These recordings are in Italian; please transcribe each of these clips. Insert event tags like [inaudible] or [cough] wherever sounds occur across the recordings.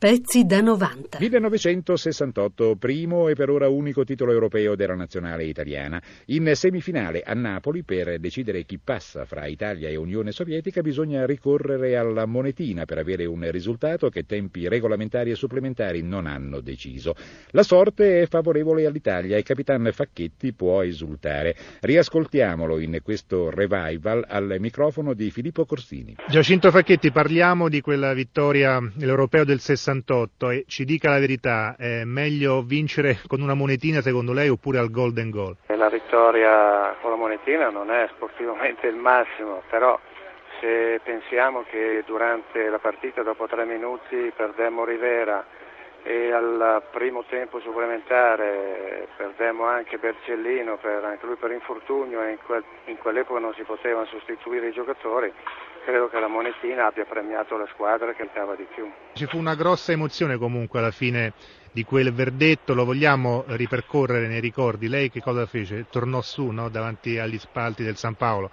Pezzi da 90. 1968, primo e per ora unico titolo europeo della nazionale italiana. In semifinale a Napoli, per decidere chi passa fra Italia e Unione Sovietica, bisogna ricorrere alla monetina per avere un risultato che tempi regolamentari e supplementari non hanno deciso. La sorte è favorevole all'Italia e Capitan Facchetti può esultare. Riascoltiamolo in questo revival al microfono di Filippo Corsini. Giacinto Facchetti, parliamo di quella vittoria l'europeo del 68 68 e ci dica la verità, è meglio vincere con una monetina secondo lei oppure al golden goal? La vittoria con la monetina non è sportivamente il massimo, però se pensiamo che durante la partita dopo tre minuti perdemmo Rivera e al primo tempo supplementare perdemmo anche Bercellino, per, anche lui per infortunio e in quell'epoca non si potevano sostituire i giocatori, credo che la monetina abbia premiato la squadra che stava di più. Ci fu una grossa emozione comunque alla fine di quel verdetto, lo vogliamo ripercorrere nei ricordi, lei che cosa fece? Tornò su no? davanti agli spalti del San Paolo?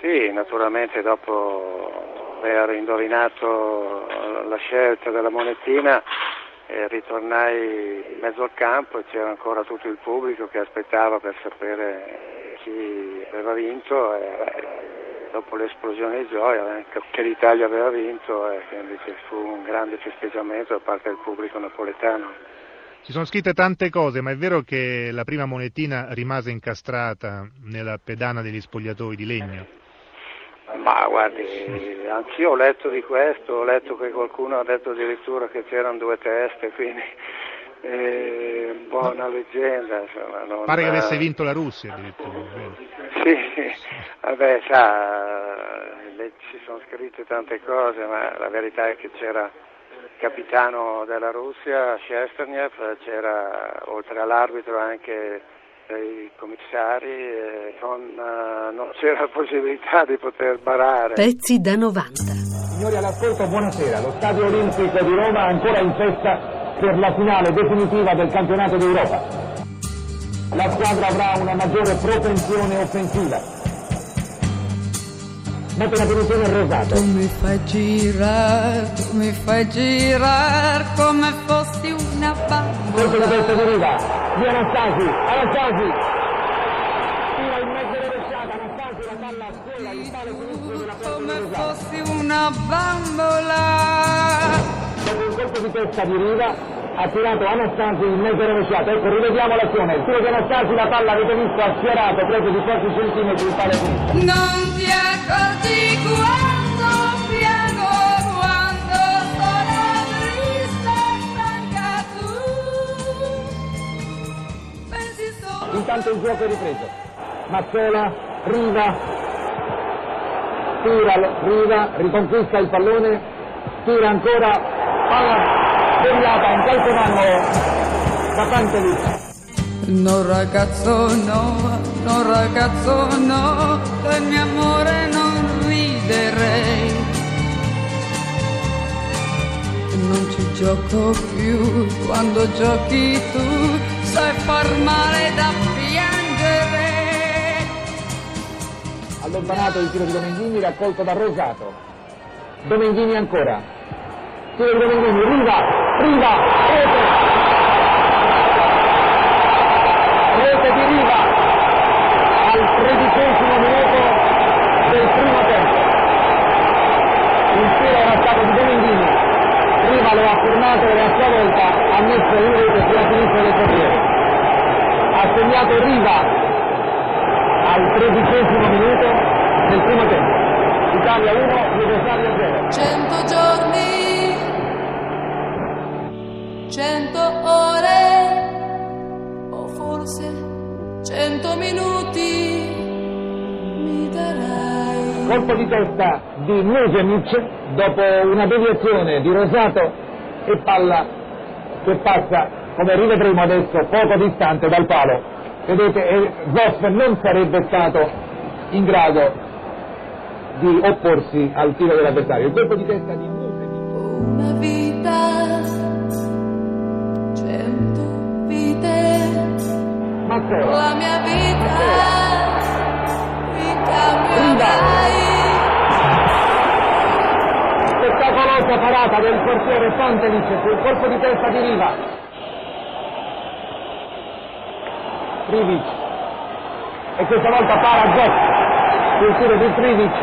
Sì, naturalmente dopo aver indovinato la scelta della monetina e ritornai in mezzo al campo e c'era ancora tutto il pubblico che aspettava per sapere chi aveva vinto e dopo l'esplosione di gioia che l'Italia aveva vinto e quindi ci fu un grande festeggiamento da parte del pubblico napoletano. Ci sono scritte tante cose, ma è vero che la prima monetina rimase incastrata nella pedana degli spogliatoi di legno? Ma guardi, anch'io ho letto di questo, ho letto che qualcuno ha detto addirittura che c'erano due teste, [laughs] quindi è un po' una leggenda. Insomma. Pare che avesse vinto la Russia addirittura. Sì, vabbè, sa, ci sono scritte tante cose, ma la verità è che c'era il capitano della Russia, Shesternev, c'era oltre all'arbitro anche i commissari non, uh, non c'era la possibilità di poter barare. Pezzi da 90. Signori all'ascolto, buonasera. Lo Stadio Olimpico di Roma è ancora in festa per la finale definitiva del campionato d'Europa. La squadra avrà una maggiore propensione offensiva. Mette la punizione rosato. Tu mi fai girare, tu mi fai girare come fossi una bambola. Colpo di testa di riva, di Anastasi, Anastasi. Tira in mezzo rovesciata, Anastasi, la palla a scuola, il palo sinistro della Come fossi una bambola. Dopo un colpo di testa di riva, ha tirato Anastasi in mezzo rovesciata. Ecco, rivediamo l'azione. Il tiro di Anastasi, la palla avete visto, ha sfiorato proprio di pochi centimetri il palo sinistro. Non ti accorgi quando piango, quando sono triste stanca tu. Pensi solo... Intanto il gioco è ripreso. Mazzola, Riva, tira Riva, riconquista il pallone, tira ancora, palla deviata in qualche mano da Pantelic. No ragazzo no, no ragazzo no, del mio amore non riderei. Non ci gioco più, quando giochi tu sai far male da piangere. Allontanato il tiro di Domenghini, raccolto da Rosato. Domenghini ancora. Tiro di Domenghini, Riva, Riva, rete. Rete di Riva al tredicesimo minuto del primo tempo. Il tiro era stato di Domenghini. Riva lo ha firmato e a sua volta ha messo in rete sulla sinistra del portiere. Ha segnato Riva al tredicesimo minuto del primo tempo. Italia 1, Jugoslavia 0. Cento giorni, 100 minuti mi darai. Colpo di testa di Muzenic dopo una deviazione di Rosato e palla che passa, come rivedremo adesso, poco distante dal palo. Vedete, Zoff non sarebbe stato in grado di opporsi al tiro dell'avversario. Il colpo di testa di Muzenic. Una vita, cento vite la mia vita, mi cambierai. Spettacolosa parata del portiere Pantelic sul colpo di testa di Riva. Trivic. E questa volta para Zec sul tiro di Trivic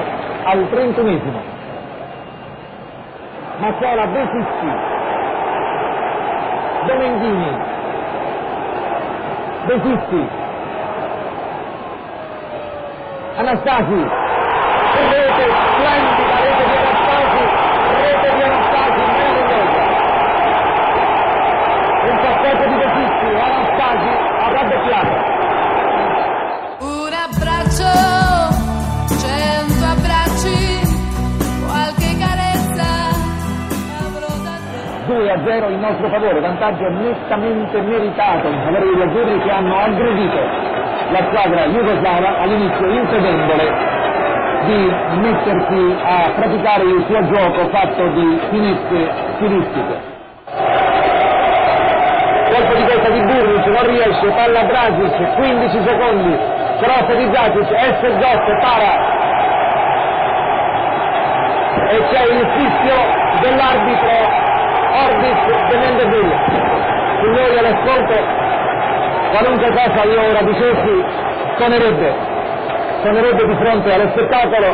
al 31esimo. Mazzola Besicci. Domenghini. Besicci. Anastasi. Rete splendida, a 0 in nostro favore, vantaggio nettamente meritato in favore degli azzurri che hanno aggredito la squadra jugoslava all'inizio impedendole di mettersi a praticare il suo gioco fatto di finezze stilistiche. Colpo di testa di Burric, non riesce, palla Dragic, 15 secondi, cross di S Zot, para, e c'è il fischio dell'arbitro Orbis de Mendeville. Signori all'ascolto, qualunque cosa io ora dicessi suonerebbe, suonerebbe di fronte allo spettacolo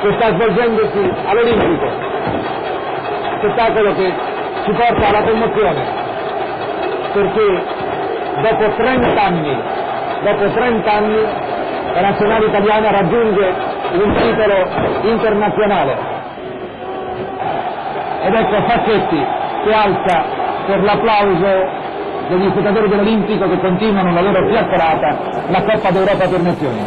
che sta svolgendosi all'Olimpico, spettacolo che ci porta alla commozione, perché dopo 30 anni, dopo 30 anni la nazionale italiana raggiunge un titolo internazionale. Ed ecco Facchetti che alza per l'applauso degli spettatori dell'Olimpico che continuano la loro fiaccolata la Coppa d'Europa per Nazioni.